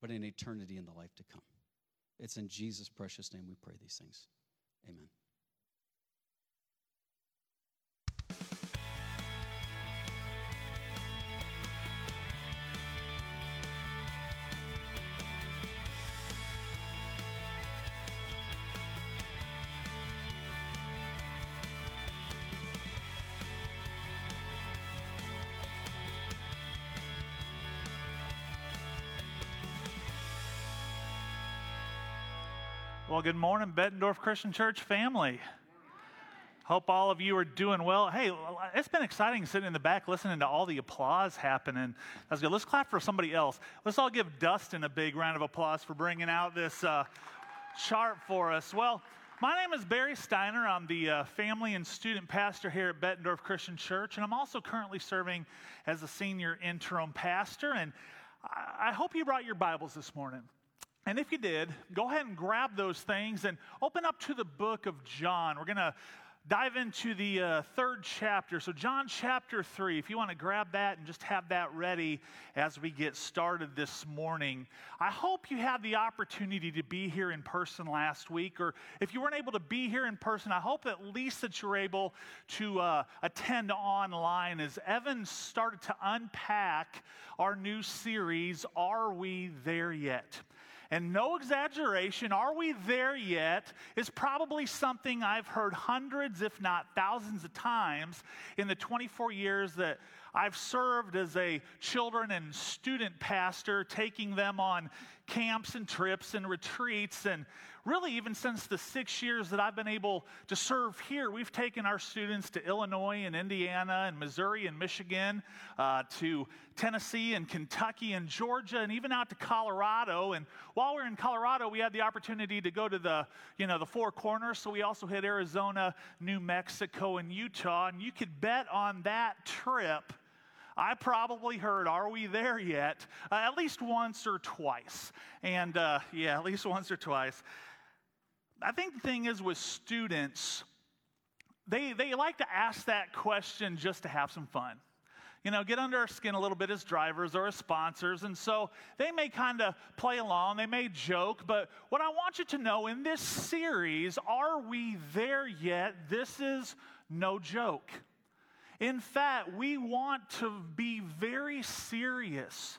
but in eternity in the life to come. It's in Jesus' precious name we pray these things. Amen. Good morning, Bettendorf Christian Church family. Hope all of you are doing well. Hey, it's been exciting sitting in the back listening to all the applause happening. That's good. Let's clap for somebody else. Let's all give Dustin a big round of applause for bringing out this uh, chart for us. Well, my name is Barry Steiner. I'm the uh, family and student pastor here at Bettendorf Christian Church, and I'm also currently serving as a senior interim pastor. And I hope you brought your Bibles this morning. And if you did, go ahead and grab those things and open up to the book of John. We're going to dive into the uh, third chapter. So, John chapter 3, if you want to grab that and just have that ready as we get started this morning. I hope you had the opportunity to be here in person last week, or if you weren't able to be here in person, I hope at least that you're able to uh, attend online as Evan started to unpack our new series, Are We There Yet? And no exaggeration, are we there yet? Is probably something I've heard hundreds, if not thousands of times in the 24 years that I've served as a children and student pastor, taking them on camps and trips and retreats. And really, even since the six years that I've been able to serve here, we've taken our students to Illinois and Indiana and Missouri and Michigan, uh, to Tennessee and Kentucky and Georgia, and even out to Colorado. And while we are in Colorado, we had the opportunity to go to the, you know, the four corners. So we also hit Arizona, New Mexico, and Utah. And you could bet on that trip I probably heard, Are we there yet? Uh, at least once or twice. And uh, yeah, at least once or twice. I think the thing is with students, they, they like to ask that question just to have some fun. You know, get under our skin a little bit as drivers or as sponsors. And so they may kind of play along, they may joke, but what I want you to know in this series, Are We There Yet? This is no joke. In fact, we want to be very serious.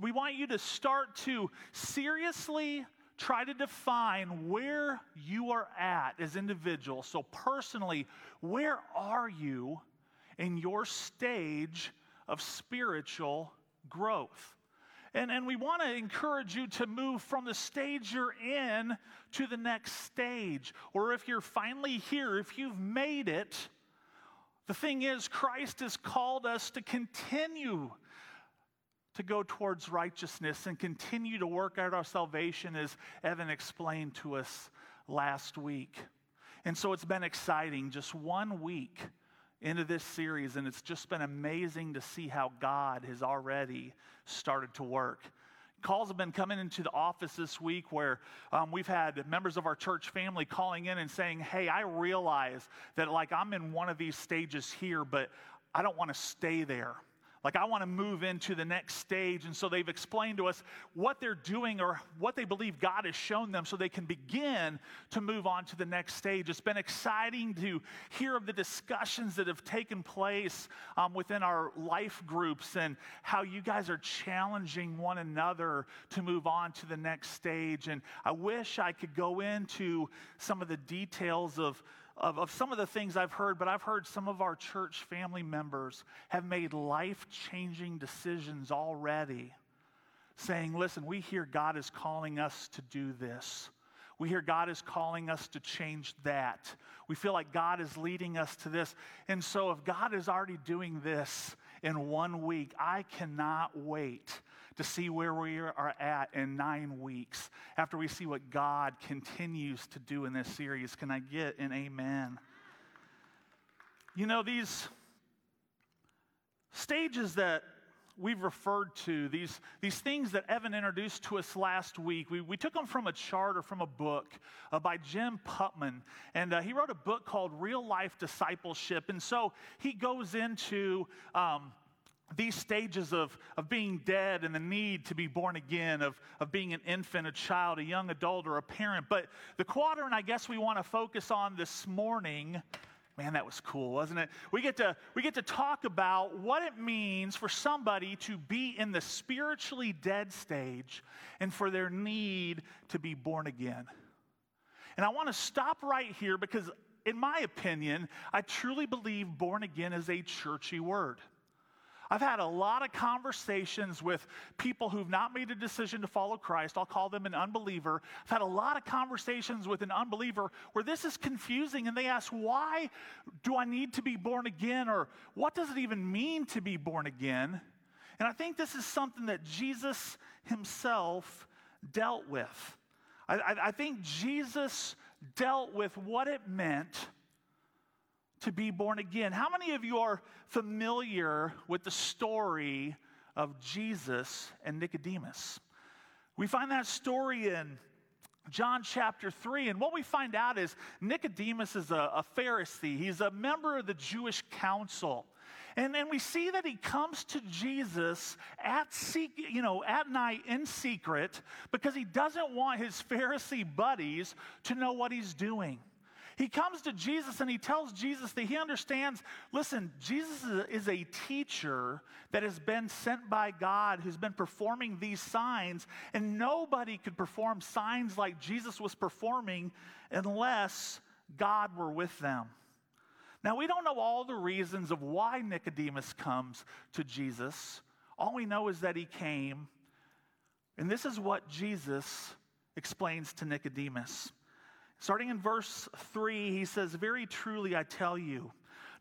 We want you to start to seriously try to define where you are at as individuals. So, personally, where are you in your stage of spiritual growth? And, and we want to encourage you to move from the stage you're in to the next stage. Or if you're finally here, if you've made it, the thing is, Christ has called us to continue to go towards righteousness and continue to work out our salvation, as Evan explained to us last week. And so it's been exciting, just one week into this series, and it's just been amazing to see how God has already started to work calls have been coming into the office this week where um, we've had members of our church family calling in and saying, Hey, I realize that like I'm in one of these stages here, but I don't want to stay there. Like, I want to move into the next stage. And so they've explained to us what they're doing or what they believe God has shown them so they can begin to move on to the next stage. It's been exciting to hear of the discussions that have taken place um, within our life groups and how you guys are challenging one another to move on to the next stage. And I wish I could go into some of the details of of, of some of the things I've heard, but I've heard some of our church family members have made life changing decisions already, saying, Listen, we hear God is calling us to do this. We hear God is calling us to change that. We feel like God is leading us to this. And so, if God is already doing this in one week, I cannot wait to see where we are at in nine weeks after we see what God continues to do in this series. Can I get an amen? You know, these stages that we've referred to, these, these things that Evan introduced to us last week, we, we took them from a chart or from a book uh, by Jim Putman. And uh, he wrote a book called Real Life Discipleship. And so he goes into um, these stages of, of being dead and the need to be born again, of, of being an infant, a child, a young adult, or a parent. But the quadrant I guess we want to focus on this morning, man, that was cool, wasn't it? We get to, we get to talk about what it means for somebody to be in the spiritually dead stage and for their need to be born again. And I want to stop right here because, in my opinion, I truly believe born again is a churchy word. I've had a lot of conversations with people who've not made a decision to follow Christ. I'll call them an unbeliever. I've had a lot of conversations with an unbeliever where this is confusing and they ask, why do I need to be born again? Or what does it even mean to be born again? And I think this is something that Jesus himself dealt with. I, I, I think Jesus dealt with what it meant to be born again. How many of you are familiar with the story of Jesus and Nicodemus? We find that story in John chapter 3. And what we find out is Nicodemus is a, a Pharisee, he's a member of the Jewish council. And then we see that he comes to Jesus at, you know, at night in secret because he doesn't want his Pharisee buddies to know what he's doing. He comes to Jesus and he tells Jesus that he understands listen, Jesus is a teacher that has been sent by God who's been performing these signs, and nobody could perform signs like Jesus was performing unless God were with them. Now, we don't know all the reasons of why Nicodemus comes to Jesus. All we know is that he came. And this is what Jesus explains to Nicodemus. Starting in verse 3, he says, Very truly I tell you,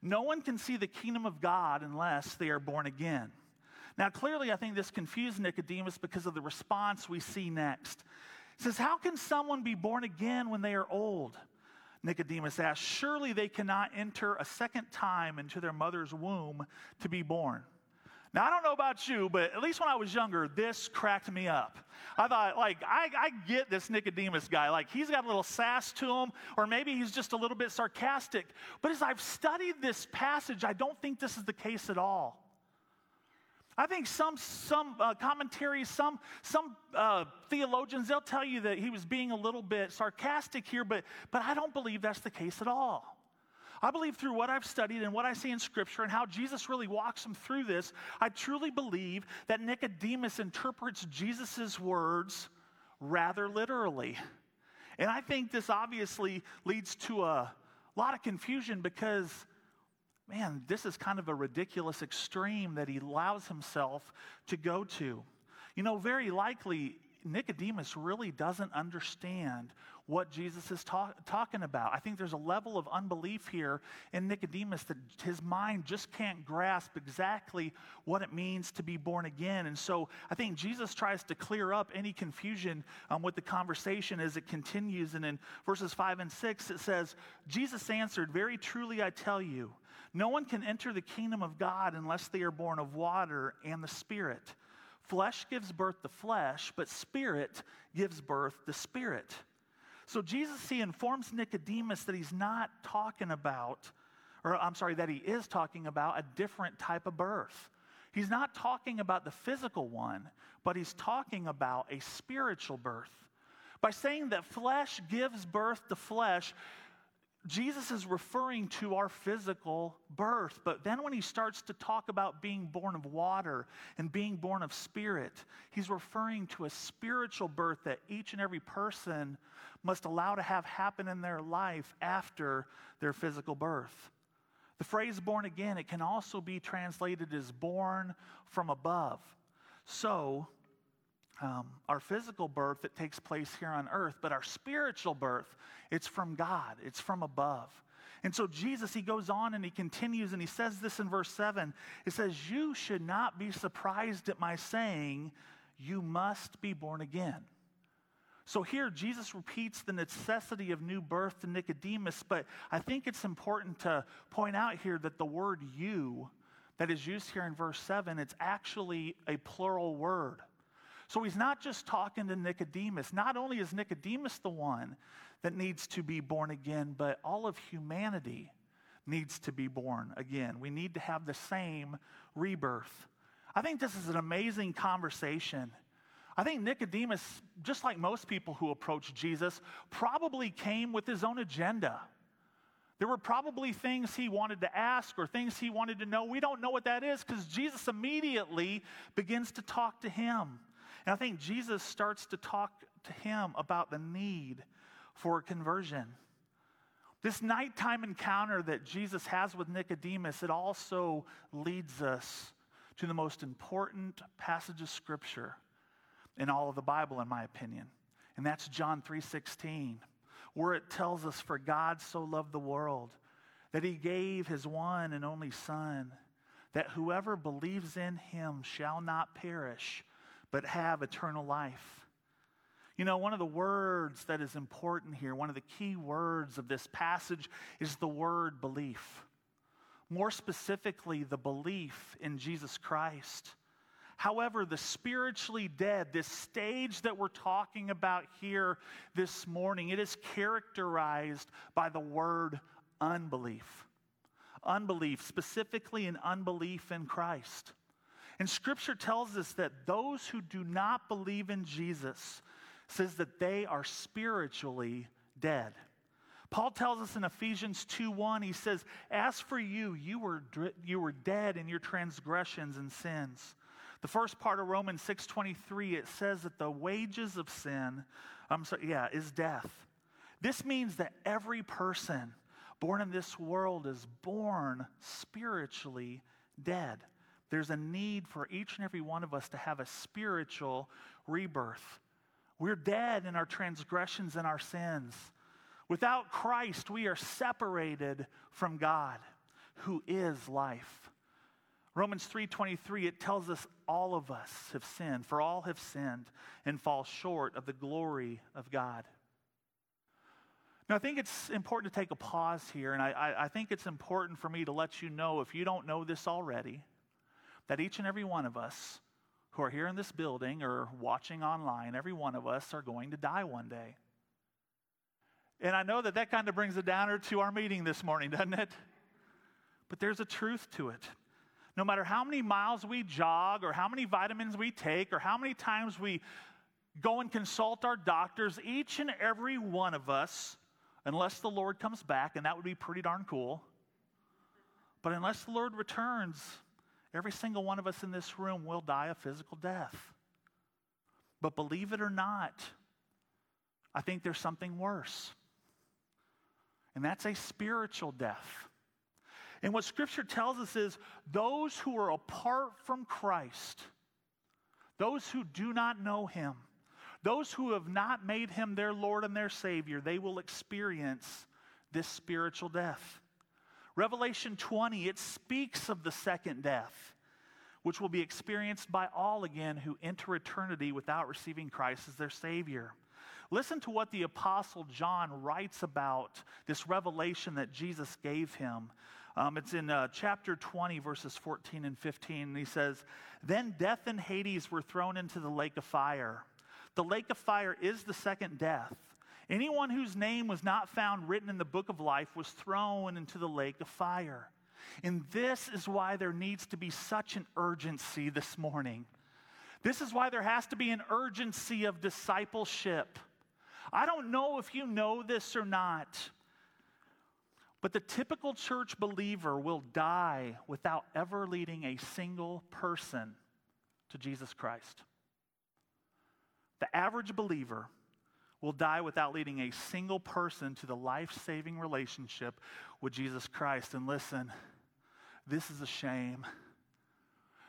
no one can see the kingdom of God unless they are born again. Now, clearly, I think this confused Nicodemus because of the response we see next. He says, How can someone be born again when they are old? Nicodemus asked, Surely they cannot enter a second time into their mother's womb to be born. Now, I don't know about you, but at least when I was younger, this cracked me up. I thought, like, I, I get this Nicodemus guy. Like, he's got a little sass to him, or maybe he's just a little bit sarcastic. But as I've studied this passage, I don't think this is the case at all. I think some, some uh, commentaries, some, some uh, theologians, they'll tell you that he was being a little bit sarcastic here, but, but I don't believe that's the case at all. I believe through what I've studied and what I see in Scripture and how Jesus really walks them through this, I truly believe that Nicodemus interprets Jesus' words rather literally. And I think this obviously leads to a lot of confusion because man, this is kind of a ridiculous extreme that he allows himself to go to. You know, very likely, Nicodemus really doesn't understand what Jesus is talk, talking about. I think there's a level of unbelief here in Nicodemus that his mind just can't grasp exactly what it means to be born again. And so I think Jesus tries to clear up any confusion um, with the conversation as it continues. And in verses 5 and 6, it says, Jesus answered, Very truly I tell you, no one can enter the kingdom of God unless they are born of water and the Spirit. Flesh gives birth to flesh, but Spirit gives birth to Spirit. So Jesus, he informs Nicodemus that he's not talking about, or I'm sorry, that he is talking about a different type of birth. He's not talking about the physical one, but he's talking about a spiritual birth. By saying that flesh gives birth to flesh, Jesus is referring to our physical birth, but then when he starts to talk about being born of water and being born of spirit, he's referring to a spiritual birth that each and every person must allow to have happen in their life after their physical birth. The phrase born again, it can also be translated as born from above. So, um, our physical birth that takes place here on earth, but our spiritual birth, it's from God, it's from above. And so Jesus, he goes on and he continues and he says this in verse 7. It says, You should not be surprised at my saying, You must be born again. So here, Jesus repeats the necessity of new birth to Nicodemus, but I think it's important to point out here that the word you that is used here in verse 7, it's actually a plural word. So he's not just talking to Nicodemus. Not only is Nicodemus the one that needs to be born again, but all of humanity needs to be born again. We need to have the same rebirth. I think this is an amazing conversation. I think Nicodemus, just like most people who approach Jesus, probably came with his own agenda. There were probably things he wanted to ask or things he wanted to know. We don't know what that is because Jesus immediately begins to talk to him. And I think Jesus starts to talk to him about the need for conversion. This nighttime encounter that Jesus has with Nicodemus, it also leads us to the most important passage of scripture in all of the Bible, in my opinion. And that's John 3:16, where it tells us, For God so loved the world that he gave his one and only Son, that whoever believes in him shall not perish, but have eternal life. You know, one of the words that is important here, one of the key words of this passage is the word belief. More specifically, the belief in Jesus Christ. However, the spiritually dead, this stage that we're talking about here this morning, it is characterized by the word unbelief. Unbelief, specifically an unbelief in Christ. And scripture tells us that those who do not believe in Jesus, says that they are spiritually dead. Paul tells us in Ephesians 2:1 he says, "As for you, you were you were dead in your transgressions and sins." The first part of Romans 6:23 it says that the wages of sin, I'm sorry, yeah, is death. This means that every person born in this world is born spiritually dead. There's a need for each and every one of us to have a spiritual rebirth. We're dead in our transgressions and our sins. Without Christ, we are separated from God, who is life. Romans 3:23 it tells us all of us have sinned, for all have sinned and fall short of the glory of God. Now, I think it's important to take a pause here, and I, I, think it's important for me to let you know, if you don't know this already, that each and every one of us who are here in this building or watching online, every one of us are going to die one day. And I know that that kind of brings a downer to our meeting this morning, doesn't it? But there's a truth to it. No matter how many miles we jog, or how many vitamins we take, or how many times we go and consult our doctors, each and every one of us, unless the Lord comes back, and that would be pretty darn cool, but unless the Lord returns, Every single one of us in this room will die a physical death. But believe it or not, I think there's something worse. And that's a spiritual death. And what Scripture tells us is those who are apart from Christ, those who do not know Him, those who have not made Him their Lord and their Savior, they will experience this spiritual death. Revelation 20, it speaks of the second death, which will be experienced by all again who enter eternity without receiving Christ as their Savior. Listen to what the Apostle John writes about this revelation that Jesus gave him. Um, it's in uh, chapter 20, verses 14 and 15. And he says, Then death and Hades were thrown into the lake of fire. The lake of fire is the second death. Anyone whose name was not found written in the book of life was thrown into the lake of fire. And this is why there needs to be such an urgency this morning. This is why there has to be an urgency of discipleship. I don't know if you know this or not, but the typical church believer will die without ever leading a single person to Jesus Christ. The average believer will die without leading a single person to the life saving relationship with Jesus Christ. And listen, this is a shame.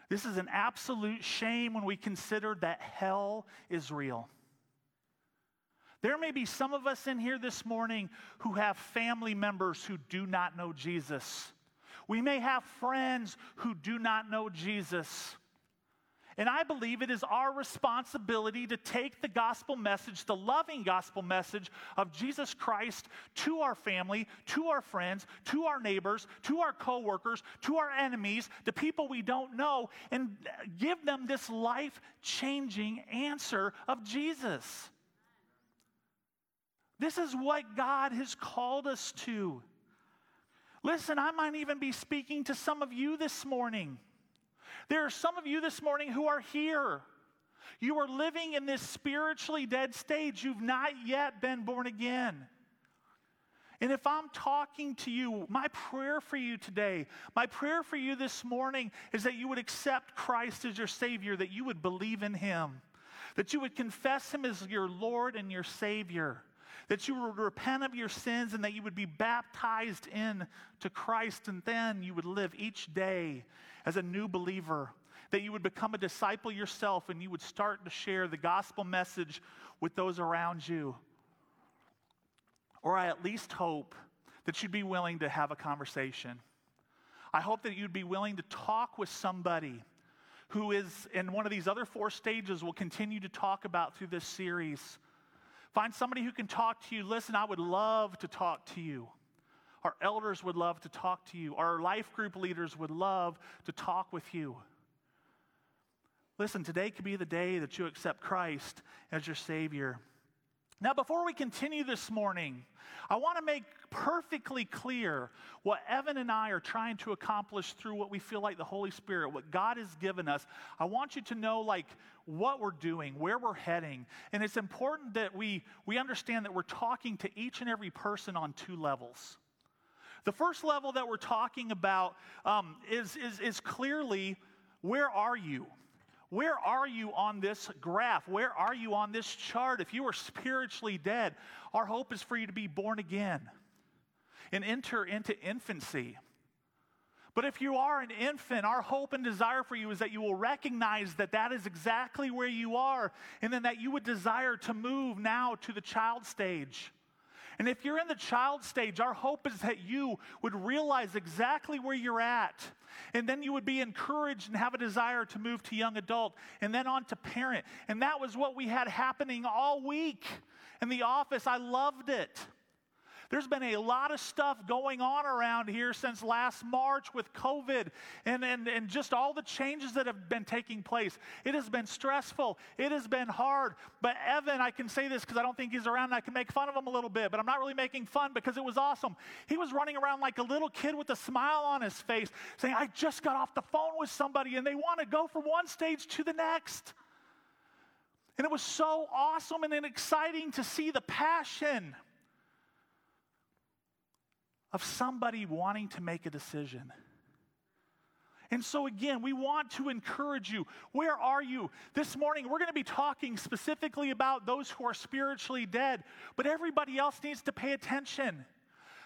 This is an absolute shame when we consider that hell is real. There may be some of us in here this morning who have family members who do not know Jesus. We may have friends who do not know Jesus. And I believe it is our responsibility to take the gospel message, the loving gospel message of Jesus Christ to our family, to our friends, to our neighbors, to our coworkers, to our enemies, to people we don't know, and give them this life changing answer of Jesus. This is what God has called us to. Listen, I might even be speaking to some of you this morning There are some of you this morning who are here. You are living in this spiritually dead stage. You've not yet been born again. And if I'm talking to you, my prayer for you today, my prayer for you this morning is that you would accept Christ as your Savior, that you would believe in Him, that you would confess Him as your Lord and your Savior, that you would repent of your sins and that you would be baptized in to Christ, and then you would live each day as a new believer, that you would become a disciple yourself and you would start to share the gospel message with those around you or I at least hope that you'd be willing to have a conversation. I hope that you'd be willing to talk with somebody who is in one of these other four stages we'll continue to talk about through this series. Find somebody who can talk to you. Listen, I would love to talk to you. Our elders would love to talk to you. Our life group leaders would love to talk with you. Listen, today could be the day that you accept Christ as your Savior. Now, before we continue this morning, I want to make perfectly clear what Evan and I are trying to accomplish through what we feel like the Holy Spirit, what God has given us. I want you to know, like, what we're doing, where we're heading. And it's important that we, we understand that we're talking to each and every person on two levels. The first level that we're talking about um, is, is, is clearly where are you? Where are you on this graph? Where are you on this chart? If you are spiritually dead, our hope is for you to be born again and enter into infancy. But if you are an infant, our hope and desire for you is that you will recognize that that is exactly where you are, and then that you would desire to move now to the child stage. And if you're in the child stage, our hope is that you would realize exactly where you're at. And then you would be encouraged and have a desire to move to young adult and then on to parent. And that was what we had happening all week in the office. I loved it. There's been a lot of stuff going on around here since last March with COVID and, and, and just all the changes that have been taking place. It has been stressful. It has been hard. But Evan, I can say this because I don't think he's around and I can make fun of him a little bit, but I'm not really making fun because it was awesome. He was running around like a little kid with a smile on his face saying, I just got off the phone with somebody and they want to go from one stage to the next. And it was so awesome and exciting to see the passion of somebody wanting to make a decision. And so, again, we want to encourage you. Where are you? This morning, we're going to be talking specifically about those who are spiritually dead, but everybody else needs to pay attention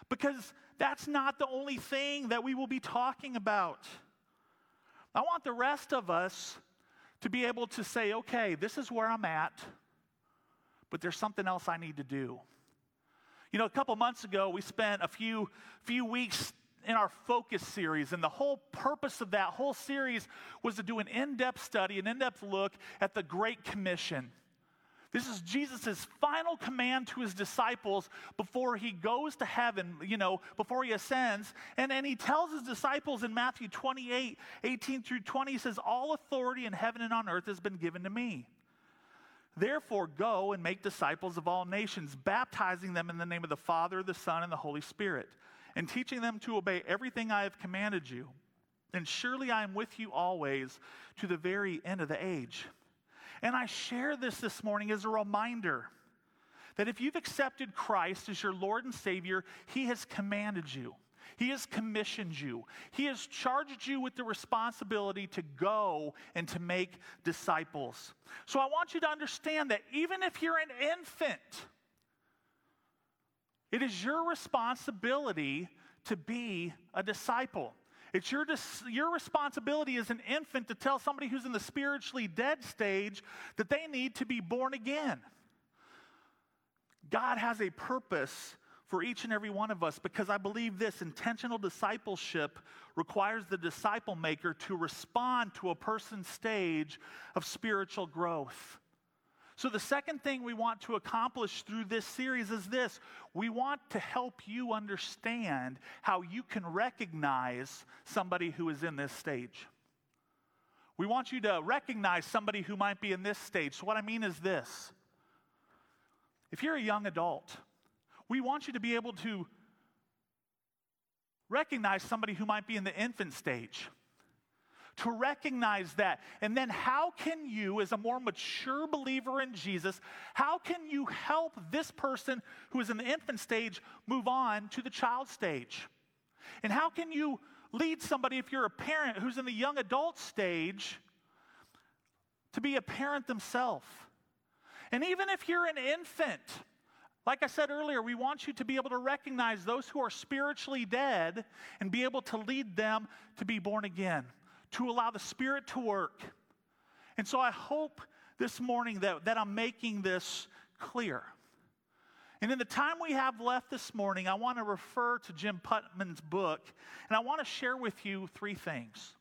because that's not the only thing that we will be talking about. I want the rest of us to be able to say, okay, this is where I'm at, but there's something else I need to do. You know, a couple months ago, we spent a few, few weeks in our focus series, and the whole purpose of that whole series was to do an in depth study, an in depth look at the Great Commission. This is Jesus' final command to his disciples before he goes to heaven, you know, before he ascends. And, and he tells his disciples in Matthew 28 18 through 20, he says, All authority in heaven and on earth has been given to me. Therefore, go and make disciples of all nations, baptizing them in the name of the Father, the Son, and the Holy Spirit, and teaching them to obey everything I have commanded you. And surely I am with you always to the very end of the age. And I share this this morning as a reminder that if you've accepted Christ as your Lord and Savior, He has commanded you. He has commissioned you. He has charged you with the responsibility to go and to make disciples. So I want you to understand that even if you're an infant, it is your responsibility to be a disciple. It's your, your responsibility as an infant to tell somebody who's in the spiritually dead stage that they need to be born again. God has a purpose for each and every one of us because I believe this intentional discipleship requires the disciple maker to respond to a person's stage of spiritual growth. So, the second thing we want to accomplish through this series is this we want to help you understand how you can recognize somebody who is in this stage. We want you to recognize somebody who might be in this stage. So, what I mean is this if you're a young adult, we want you to be able to recognize somebody who might be in the infant stage, to recognize that. And then, how can you, as a more mature believer in Jesus, how can you help this person who is in the infant stage move on to the child stage? And how can you lead somebody, if you're a parent who's in the young adult stage, to be a parent themselves? And even if you're an infant, like I said earlier, we want you to be able to recognize those who are spiritually dead and be able to lead them to be born again, to allow the Spirit to work. And so I hope this morning that, that I'm making this clear. And in the time we have left this morning, I want to refer to Jim Putman's book, and I want to share with you three things.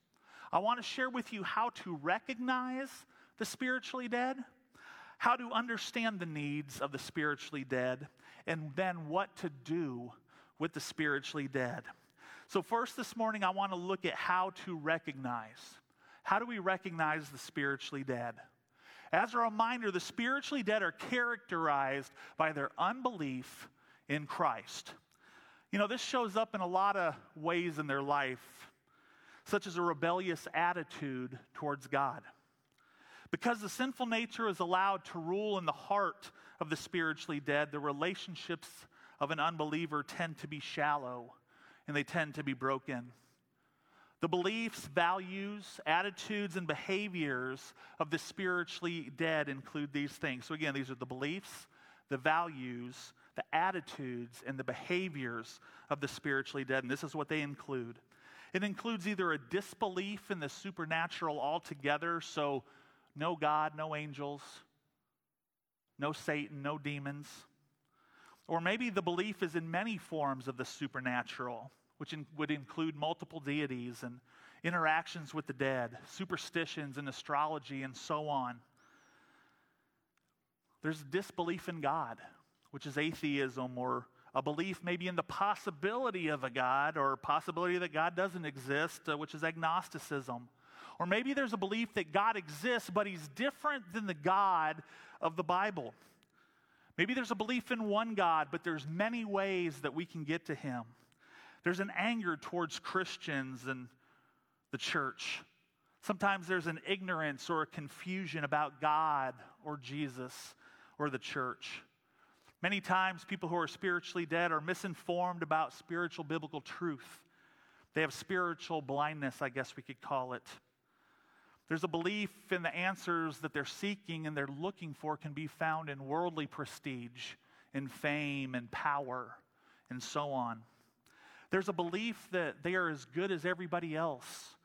I want to share with you how to recognize the spiritually dead how to understand the needs of the spiritually dead, and then what to do with the spiritually dead. So, first this morning, I want to look at how to recognize. How do we recognize the spiritually dead? As a reminder, the spiritually dead are characterized by their unbelief in Christ. You know, this shows up in a lot of ways in their life, such as a rebellious attitude towards God. Because the sinful nature is allowed to rule in the heart of the spiritually dead, the relationships of an unbeliever tend to be shallow and they tend to be broken. The beliefs, values, attitudes, and behaviors of the spiritually dead include these things. So, again, these are the beliefs, the values, the attitudes, and the behaviors of the spiritually dead. And this is what they include it includes either a disbelief in the supernatural altogether, so no God, no angels, no Satan, no demons. Or maybe the belief is in many forms of the supernatural, which in, would include multiple deities and interactions with the dead, superstitions and astrology, and so on. There's disbelief in God, which is atheism, or a belief maybe in the possibility of a God, or possibility that God doesn't exist, uh, which is agnosticism. Or maybe there's a belief that God exists, but he's different than the God of the Bible. Maybe there's a belief in one God, but there's many ways that we can get to him. There's an anger towards Christians and the church. Sometimes there's an ignorance or a confusion about God or Jesus or the church. Many times, people who are spiritually dead are misinformed about spiritual biblical truth. They have spiritual blindness, I guess we could call it. There's a belief in the answers that they're seeking and they're looking for can be found in worldly prestige, in fame and power, and so on. There's a belief that they are as good as everybody else,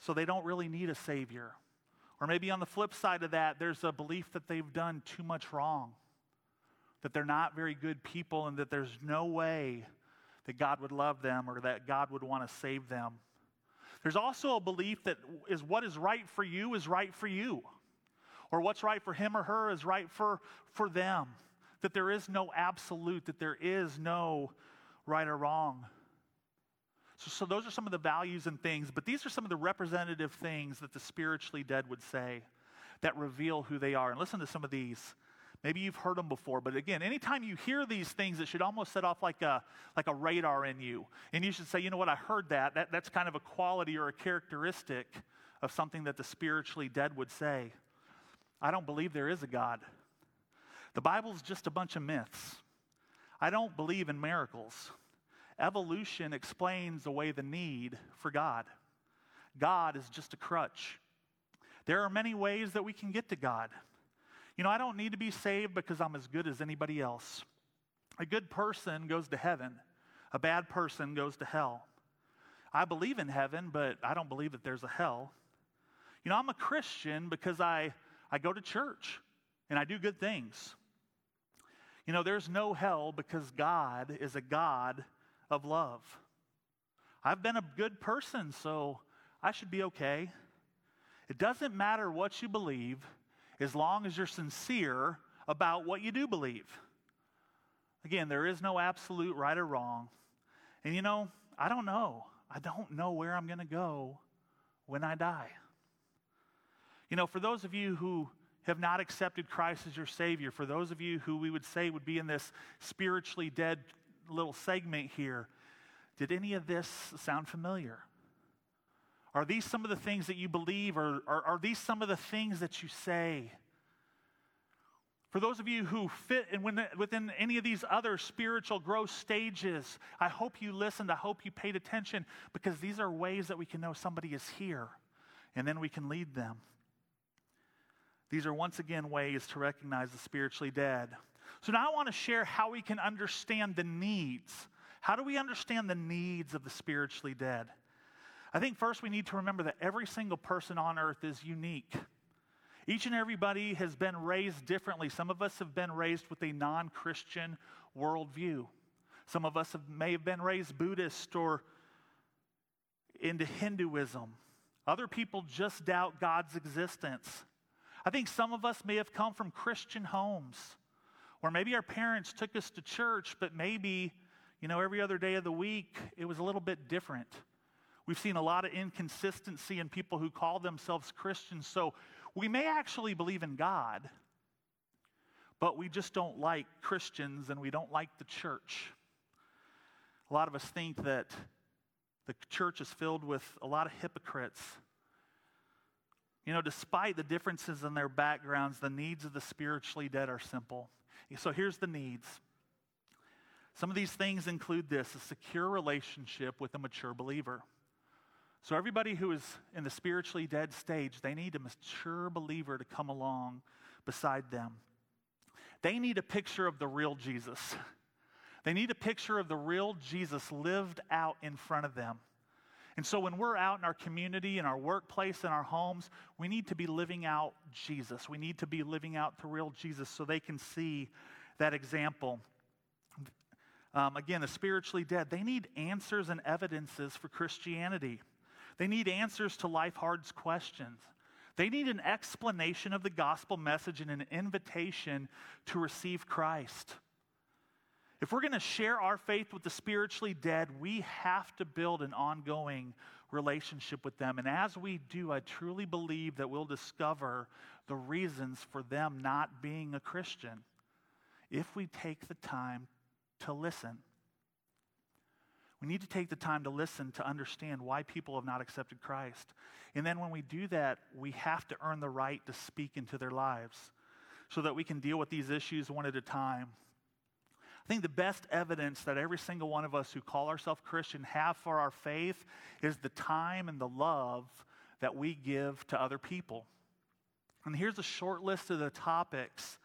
so they don't really need a Savior. Or maybe on the flip side of that, there's a belief that they've done too much wrong, that they're not very good people, and that there's no way that God would love them or that God would want to save them. There's also a belief that is what is right for you is right for you, or what's right for him or her is right for, for them. That there is no absolute, that there is no right or wrong. So, so those are some of the values and things, but these are some of the representative things that the spiritually dead would say that reveal who they are. And listen to some of these. Maybe you've heard them before, but again, anytime you hear these things, it should almost set off like a, like a radar in you. And you should say, you know what, I heard that. that. That's kind of a quality or a characteristic of something that the spiritually dead would say. I don't believe there is a God. The Bible's just a bunch of myths. I don't believe in miracles. Evolution explains away the need for God. God is just a crutch. There are many ways that we can get to God. You know, I don't need to be saved because I'm as good as anybody else. A good person goes to heaven, a bad person goes to hell. I believe in heaven, but I don't believe that there's a hell. You know, I'm a Christian because I, I go to church and I do good things. You know, there's no hell because God is a God of love. I've been a good person, so I should be okay. It doesn't matter what you believe, as long as you're sincere about what you do believe. Again, there is no absolute right or wrong. And you know, I don't know. I don't know where I'm going to go when I die. You know, for those of you who have not accepted Christ as your Savior, for those of you who we would say would be in this spiritually dead little segment here, did any of this sound familiar? Are these some of the things that you believe, or, are these some of the things that you say? For those of you who fit in within any of these other spiritual growth stages, I hope you listened. I hope you paid attention because these are ways that we can know somebody is here and then we can lead them. These are once again ways to recognize the spiritually dead. So now I want to share how we can understand the needs. How do we understand the needs of the spiritually dead? I think first we need to remember that every single person on earth is unique. Each and everybody has been raised differently. Some of us have been raised with a non Christian worldview. Some of us have, may have been raised Buddhist or into Hinduism. Other people just doubt God's existence. I think some of us may have come from Christian homes, or maybe our parents took us to church, but maybe, you know, every other day of the week it was a little bit different. We've seen a lot of inconsistency in people who call themselves Christians. So we may actually believe in God, but we just don't like Christians and we don't like the church. A lot of us think that the church is filled with a lot of hypocrites. You know, despite the differences in their backgrounds, the needs of the spiritually dead are simple. So here's the needs. Some of these things include this a secure relationship with a mature believer. So, everybody who is in the spiritually dead stage, they need a mature believer to come along beside them. They need a picture of the real Jesus. They need a picture of the real Jesus lived out in front of them. And so, when we're out in our community, in our workplace, in our homes, we need to be living out Jesus. We need to be living out the real Jesus so they can see that example. Um, again, the spiritually dead, they need answers and evidences for Christianity. They need answers to life hard questions. They need an explanation of the gospel message and an invitation to receive Christ. If we're going to share our faith with the spiritually dead, we have to build an ongoing relationship with them. And as we do, I truly believe that we'll discover the reasons for them not being a Christian if we take the time to listen. We need to take the time to listen to understand why people have not accepted Christ. And then when we do that, we have to earn the right to speak into their lives so that we can deal with these issues one at a time. I think the best evidence that every single one of us who call ourselves Christian have for our faith is the time and the love that we give to other people. And here's a short list of the topics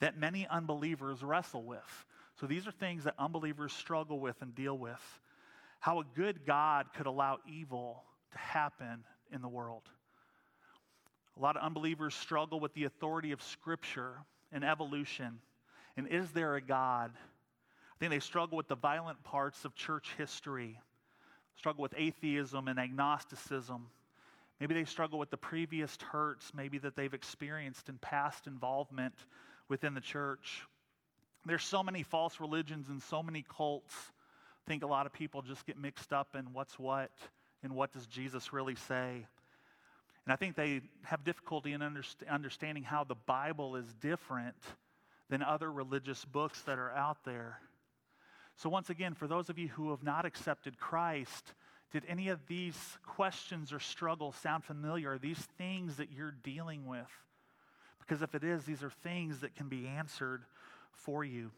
that many unbelievers wrestle with. So these are things that unbelievers struggle with and deal with how a good God could allow evil to happen in the world. A lot of unbelievers struggle with the authority of Scripture and evolution. And is there a God? I think they struggle with the violent parts of church history, struggle with atheism and agnosticism. Maybe they struggle with the previous hurts, maybe that they've experienced in past involvement within the church. There's so many false religions and so many cults think a lot of people just get mixed up in what's what and what does Jesus really say. And I think they have difficulty in underst- understanding how the Bible is different than other religious books that are out there. So, once again, for those of you who have not accepted Christ, did any of these questions or struggles sound familiar? Are these things that you're dealing with? Because if it is, these are things that can be answered for you.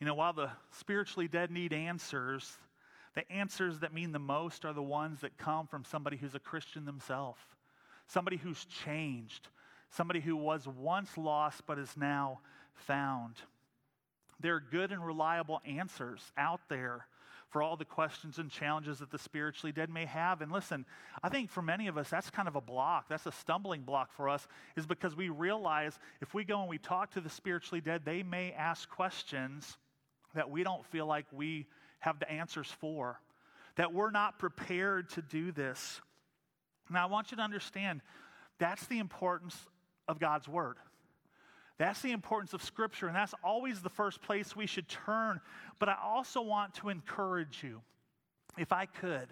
You know, while the spiritually dead need answers, the answers that mean the most are the ones that come from somebody who's a Christian themselves, somebody who's changed, somebody who was once lost but is now found. There are good and reliable answers out there for all the questions and challenges that the spiritually dead may have. And listen, I think for many of us, that's kind of a block. That's a stumbling block for us, is because we realize if we go and we talk to the spiritually dead, they may ask questions that we don't feel like we have the answers for, that we're not prepared to do this. Now, I want you to understand that's the importance of God's Word. That's the importance of Scripture, and that's always the first place we should turn. But I also want to encourage you, if I could,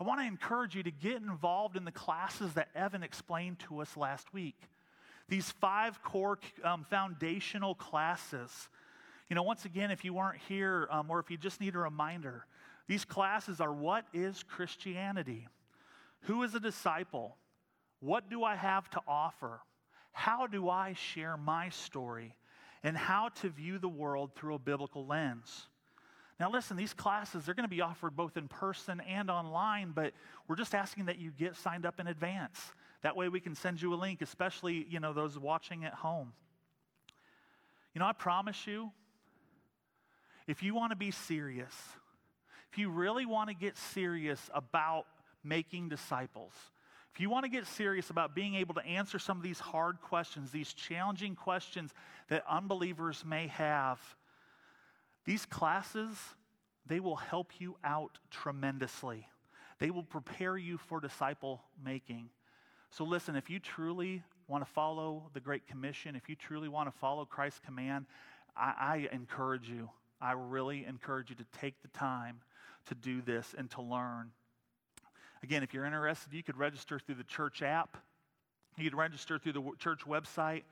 I want to encourage you to get involved in the classes that Evan explained to us last week. These five core um, foundational classes you know, once again, if you weren't here um, or if you just need a reminder, these classes are what is Christianity? Who is a disciple? What do I have to offer? How do I share my story? And how to view the world through a biblical lens. Now, listen, these classes, they're going to be offered both in person and online, but we're just asking that you get signed up in advance. That way we can send you a link, especially, you know, those watching at home. You know, I promise you, if you want to be serious, if you really want to get serious about making disciples, if you want to get serious about being able to answer some of these hard questions, these challenging questions that unbelievers may have, these classes, they will help you out tremendously. They will prepare you for disciple making. So, listen, if you truly want to follow the Great Commission, if you truly want to follow Christ's command, I, I encourage you, I really encourage you to take the time to do this and to learn. Again, if you're interested, you could register through the church app. You could register through the church website.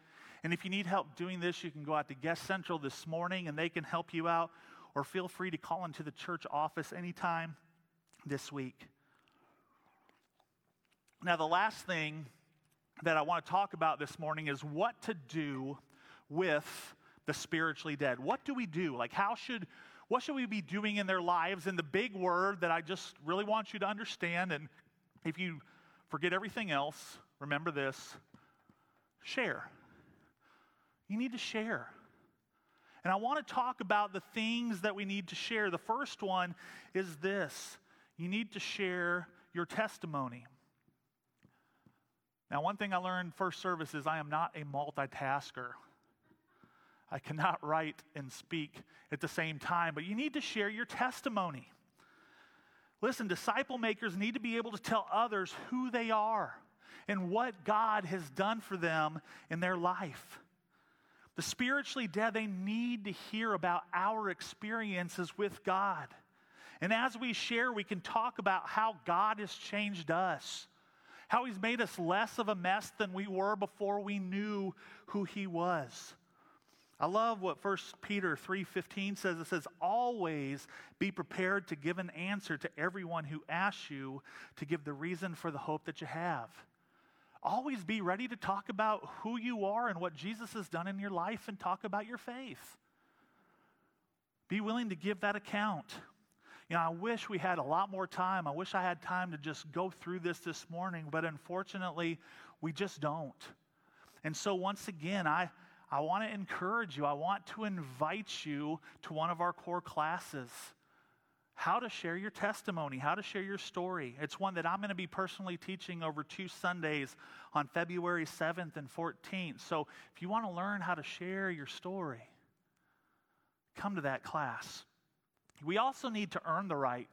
And if you need help doing this, you can go out to Guest Central this morning and they can help you out. Or feel free to call into the church office anytime this week. Now, the last thing that I want to talk about this morning is what to do with the spiritually dead. What do we do? Like, how should what should we be doing in their lives? And the big word that I just really want you to understand, and if you forget everything else, remember this share. You need to share. And I want to talk about the things that we need to share. The first one is this you need to share your testimony. Now, one thing I learned first service is I am not a multitasker. I cannot write and speak at the same time, but you need to share your testimony. Listen, disciple makers need to be able to tell others who they are and what God has done for them in their life. The spiritually dead, they need to hear about our experiences with God. And as we share, we can talk about how God has changed us, how He's made us less of a mess than we were before we knew who He was. I love what 1 Peter 3:15 says. It says, "Always be prepared to give an answer to everyone who asks you to give the reason for the hope that you have." Always be ready to talk about who you are and what Jesus has done in your life and talk about your faith. Be willing to give that account. You know, I wish we had a lot more time. I wish I had time to just go through this this morning, but unfortunately, we just don't. And so, once again, I, I want to encourage you, I want to invite you to one of our core classes. How to share your testimony, how to share your story. It's one that I'm going to be personally teaching over two Sundays on February 7th and 14th. So if you want to learn how to share your story, come to that class. We also need to earn the right.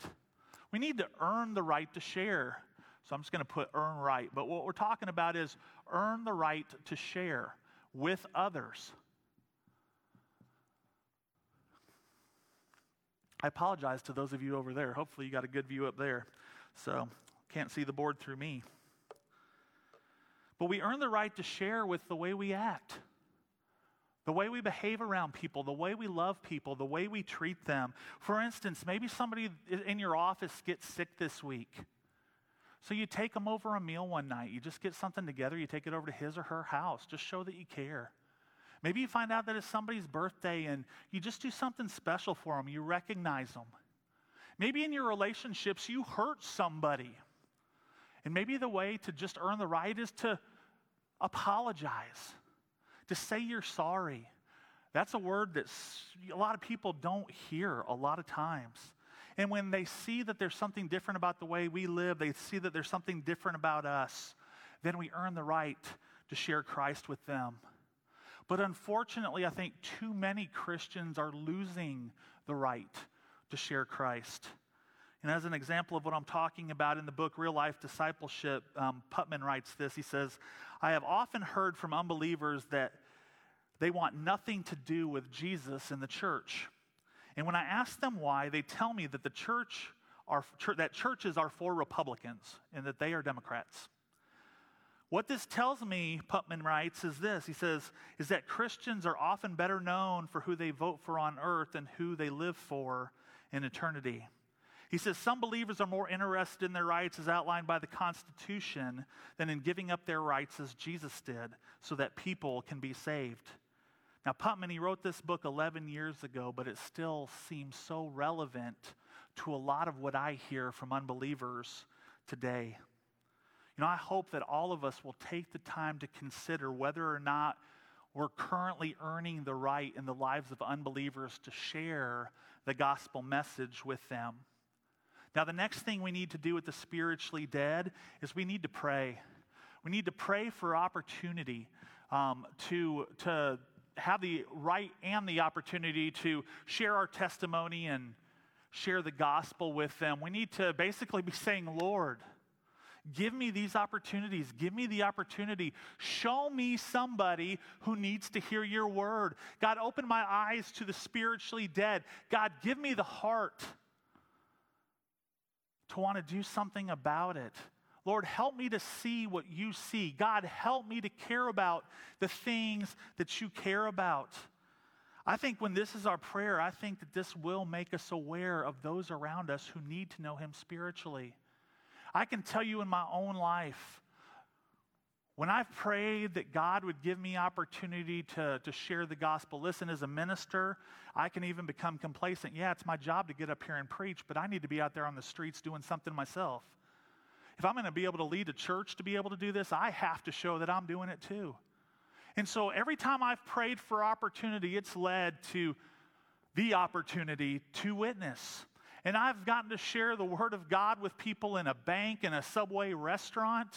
We need to earn the right to share. So I'm just going to put earn right. But what we're talking about is earn the right to share with others. I apologize to those of you over there. Hopefully, you got a good view up there. So, can't see the board through me. But we earn the right to share with the way we act, the way we behave around people, the way we love people, the way we treat them. For instance, maybe somebody in your office gets sick this week. So you take them over a meal one night. You just get something together. You take it over to his or her house. Just show that you care. Maybe you find out that it's somebody's birthday and you just do something special for them. You recognize them. Maybe in your relationships, you hurt somebody. And maybe the way to just earn the right is to apologize, to say you're sorry. That's a word that a lot of people don't hear a lot of times. And when they see that there's something different about the way we live, they see that there's something different about us, then we earn the right to share Christ with them. But unfortunately, I think too many Christians are losing the right to share Christ. And as an example of what I'm talking about in the book Real Life Discipleship, um, Putman writes this. He says, I have often heard from unbelievers that they want nothing to do with Jesus in the church. And when I ask them why, they tell me that the church are, that churches are for Republicans and that they are Democrats. What this tells me, Putman writes, is this. He says, is that Christians are often better known for who they vote for on earth than who they live for in eternity. He says some believers are more interested in their rights as outlined by the Constitution than in giving up their rights as Jesus did so that people can be saved. Now, Putman, he wrote this book 11 years ago, but it still seems so relevant to a lot of what I hear from unbelievers today. You know, I hope that all of us will take the time to consider whether or not we're currently earning the right in the lives of unbelievers to share the gospel message with them. Now, the next thing we need to do with the spiritually dead is we need to pray. We need to pray for opportunity um, to, to have the right and the opportunity to share our testimony and share the gospel with them. We need to basically be saying, Lord, Give me these opportunities. Give me the opportunity. Show me somebody who needs to hear your word. God, open my eyes to the spiritually dead. God, give me the heart to want to do something about it. Lord, help me to see what you see. God, help me to care about the things that you care about. I think when this is our prayer, I think that this will make us aware of those around us who need to know Him spiritually. I can tell you in my own life, when I've prayed that God would give me opportunity to, to share the gospel, listen, as a minister, I can even become complacent. Yeah, it's my job to get up here and preach, but I need to be out there on the streets doing something myself. If I'm going to be able to lead a church to be able to do this, I have to show that I'm doing it too. And so every time I've prayed for opportunity, it's led to the opportunity to witness. And I've gotten to share the Word of God with people in a bank, in a subway restaurant,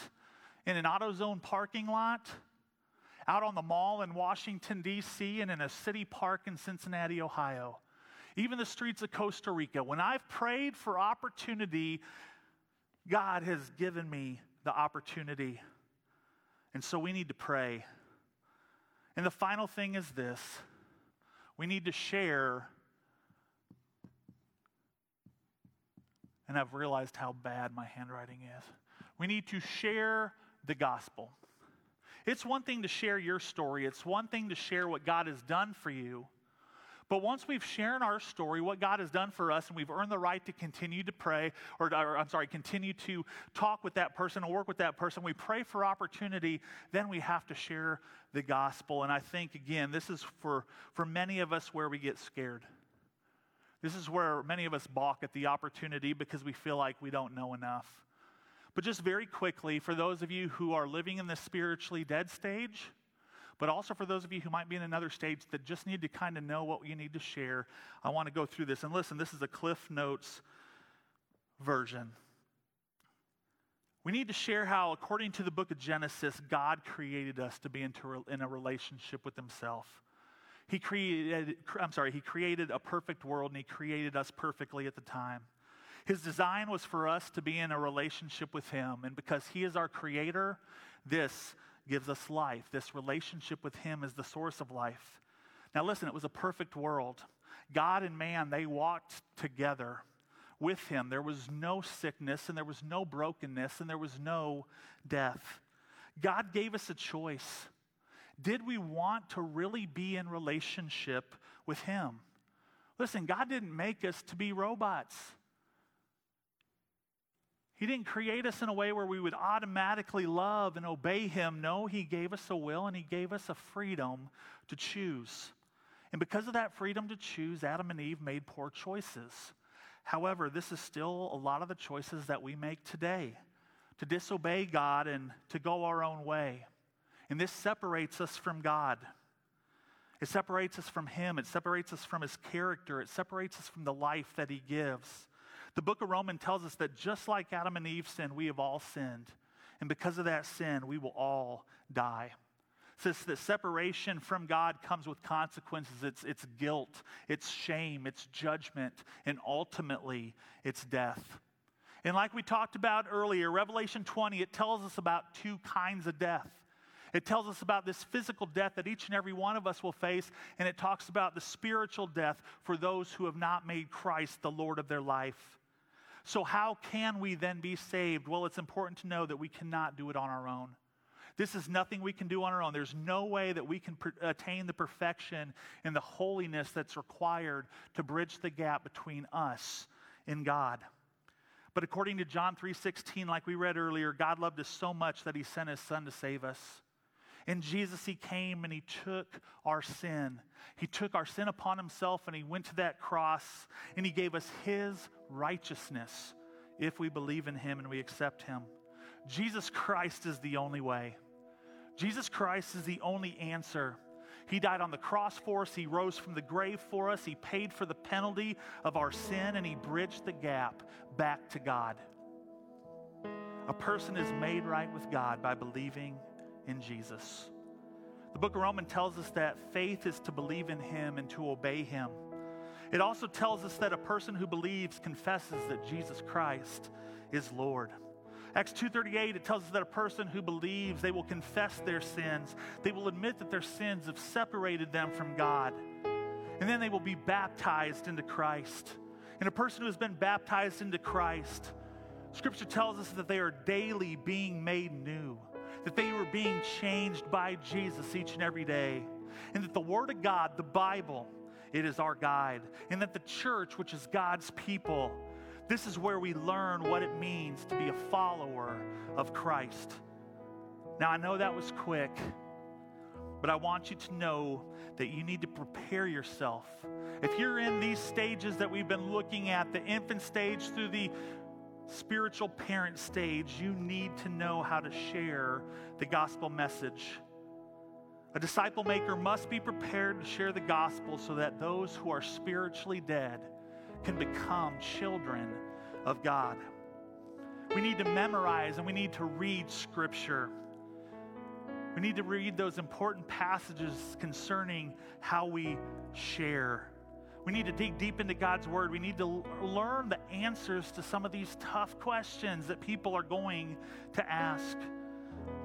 in an AutoZone parking lot, out on the mall in Washington, D.C., and in a city park in Cincinnati, Ohio. Even the streets of Costa Rica. When I've prayed for opportunity, God has given me the opportunity. And so we need to pray. And the final thing is this we need to share and I've realized how bad my handwriting is. We need to share the gospel. It's one thing to share your story, it's one thing to share what God has done for you. But once we've shared our story, what God has done for us, and we've earned the right to continue to pray, or, or, I'm sorry, continue to talk with that person or work with that person, we pray for opportunity, then we have to share the gospel. And I think, again, this is for, for many of us where we get scared. This is where many of us balk at the opportunity because we feel like we don't know enough. But just very quickly, for those of you who are living in the spiritually dead stage, but also for those of you who might be in another stage that just need to kind of know what you need to share, I want to go through this. And listen, this is a Cliff Notes version. We need to share how, according to the book of Genesis, God created us to be in a relationship with Himself. He created, I'm sorry, he created a perfect world and he created us perfectly at the time. His design was for us to be in a relationship with him. And because he is our creator, this gives us life. This relationship with him is the source of life. Now, listen, it was a perfect world. God and man, they walked together with him. There was no sickness, and there was no brokenness, and there was no death. God gave us a choice. Did we want to really be in relationship with Him? Listen, God didn't make us to be robots. He didn't create us in a way where we would automatically love and obey Him. No, He gave us a will and He gave us a freedom to choose. And because of that freedom to choose, Adam and Eve made poor choices. However, this is still a lot of the choices that we make today to disobey God and to go our own way. And this separates us from God. It separates us from Him. It separates us from His character. It separates us from the life that He gives. The book of Romans tells us that just like Adam and Eve sinned, we have all sinned. And because of that sin, we will all die. It says that separation from God comes with consequences. It's, it's guilt, it's shame, it's judgment, and ultimately, it's death. And like we talked about earlier, Revelation 20, it tells us about two kinds of death. It tells us about this physical death that each and every one of us will face, and it talks about the spiritual death for those who have not made Christ the Lord of their life. So, how can we then be saved? Well, it's important to know that we cannot do it on our own. This is nothing we can do on our own. There's no way that we can attain the perfection and the holiness that's required to bridge the gap between us and God. But according to John 3:16 like we read earlier, God loved us so much that he sent his son to save us. In Jesus he came and he took our sin. He took our sin upon himself and he went to that cross and he gave us his righteousness if we believe in him and we accept him. Jesus Christ is the only way. Jesus Christ is the only answer. He died on the cross for us. He rose from the grave for us. He paid for the penalty of our sin and He bridged the gap back to God. A person is made right with God by believing in Jesus. The book of Romans tells us that faith is to believe in Him and to obey Him. It also tells us that a person who believes confesses that Jesus Christ is Lord. Acts 2:38 it tells us that a person who believes they will confess their sins. They will admit that their sins have separated them from God. And then they will be baptized into Christ. And a person who has been baptized into Christ, scripture tells us that they are daily being made new, that they were being changed by Jesus each and every day. And that the word of God, the Bible, it is our guide. And that the church, which is God's people, this is where we learn what it means to be a follower of Christ. Now, I know that was quick, but I want you to know that you need to prepare yourself. If you're in these stages that we've been looking at, the infant stage through the spiritual parent stage, you need to know how to share the gospel message. A disciple maker must be prepared to share the gospel so that those who are spiritually dead can become children of God. We need to memorize and we need to read Scripture. We need to read those important passages concerning how we share. We need to dig deep into God's Word. We need to learn the answers to some of these tough questions that people are going to ask.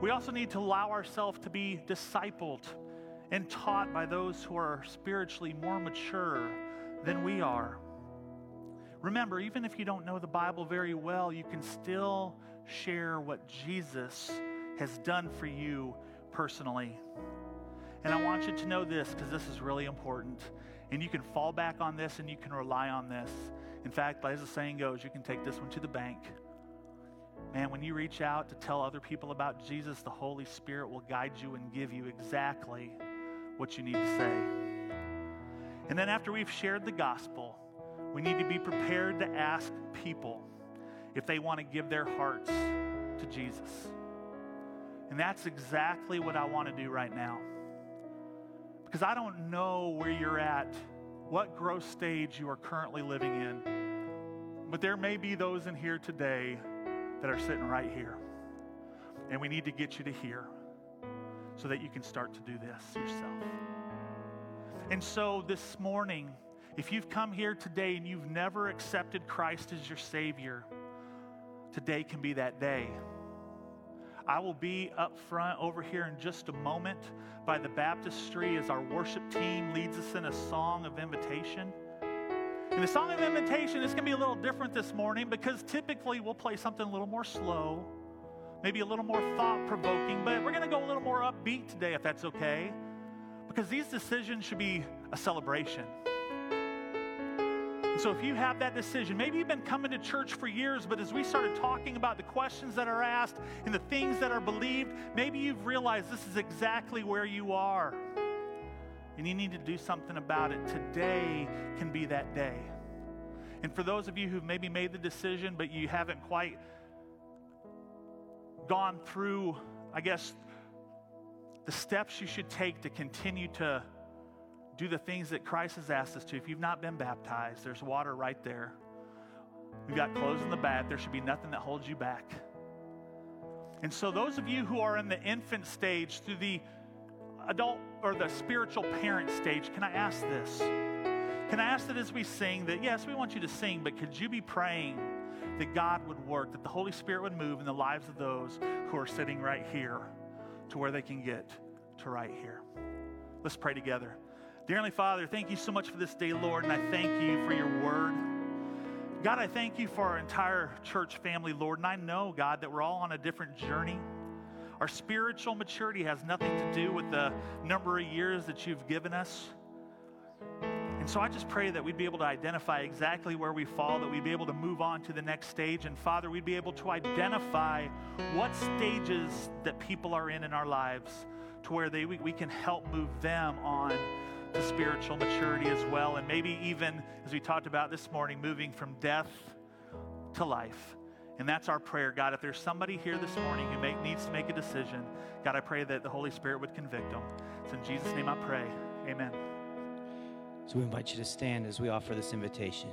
We also need to allow ourselves to be discipled and taught by those who are spiritually more mature than we are. Remember, even if you don't know the Bible very well, you can still share what Jesus has done for you personally. And I want you to know this because this is really important. And you can fall back on this and you can rely on this. In fact, as the saying goes, you can take this one to the bank. Man, when you reach out to tell other people about Jesus, the Holy Spirit will guide you and give you exactly what you need to say. And then after we've shared the gospel, we need to be prepared to ask people if they want to give their hearts to Jesus. And that's exactly what I want to do right now. Because I don't know where you're at, what growth stage you are currently living in. But there may be those in here today that are sitting right here. And we need to get you to here so that you can start to do this yourself. And so this morning, if you've come here today and you've never accepted Christ as your Savior, today can be that day. I will be up front over here in just a moment by the baptistry as our worship team leads us in a song of invitation. And the song of invitation is going to be a little different this morning because typically we'll play something a little more slow, maybe a little more thought provoking, but we're going to go a little more upbeat today if that's okay. Because these decisions should be a celebration. So, if you have that decision, maybe you've been coming to church for years, but as we started talking about the questions that are asked and the things that are believed, maybe you've realized this is exactly where you are. And you need to do something about it. Today can be that day. And for those of you who've maybe made the decision, but you haven't quite gone through, I guess, the steps you should take to continue to do the things that Christ has asked us to. If you've not been baptized, there's water right there. We've got clothes in the bath. There should be nothing that holds you back. And so, those of you who are in the infant stage through the adult or the spiritual parent stage, can I ask this? Can I ask that as we sing, that yes, we want you to sing, but could you be praying that God would work, that the Holy Spirit would move in the lives of those who are sitting right here to where they can get to right here? Let's pray together. Dear Heavenly Father, thank you so much for this day, Lord, and I thank you for your word. God, I thank you for our entire church family, Lord, and I know, God, that we're all on a different journey. Our spiritual maturity has nothing to do with the number of years that you've given us. And so I just pray that we'd be able to identify exactly where we fall, that we'd be able to move on to the next stage. And Father, we'd be able to identify what stages that people are in in our lives to where they, we, we can help move them on to spiritual maturity as well. And maybe even, as we talked about this morning, moving from death to life. And that's our prayer, God. If there's somebody here this morning who needs to make a decision, God, I pray that the Holy Spirit would convict them. It's in Jesus' name I pray. Amen. So we invite you to stand as we offer this invitation.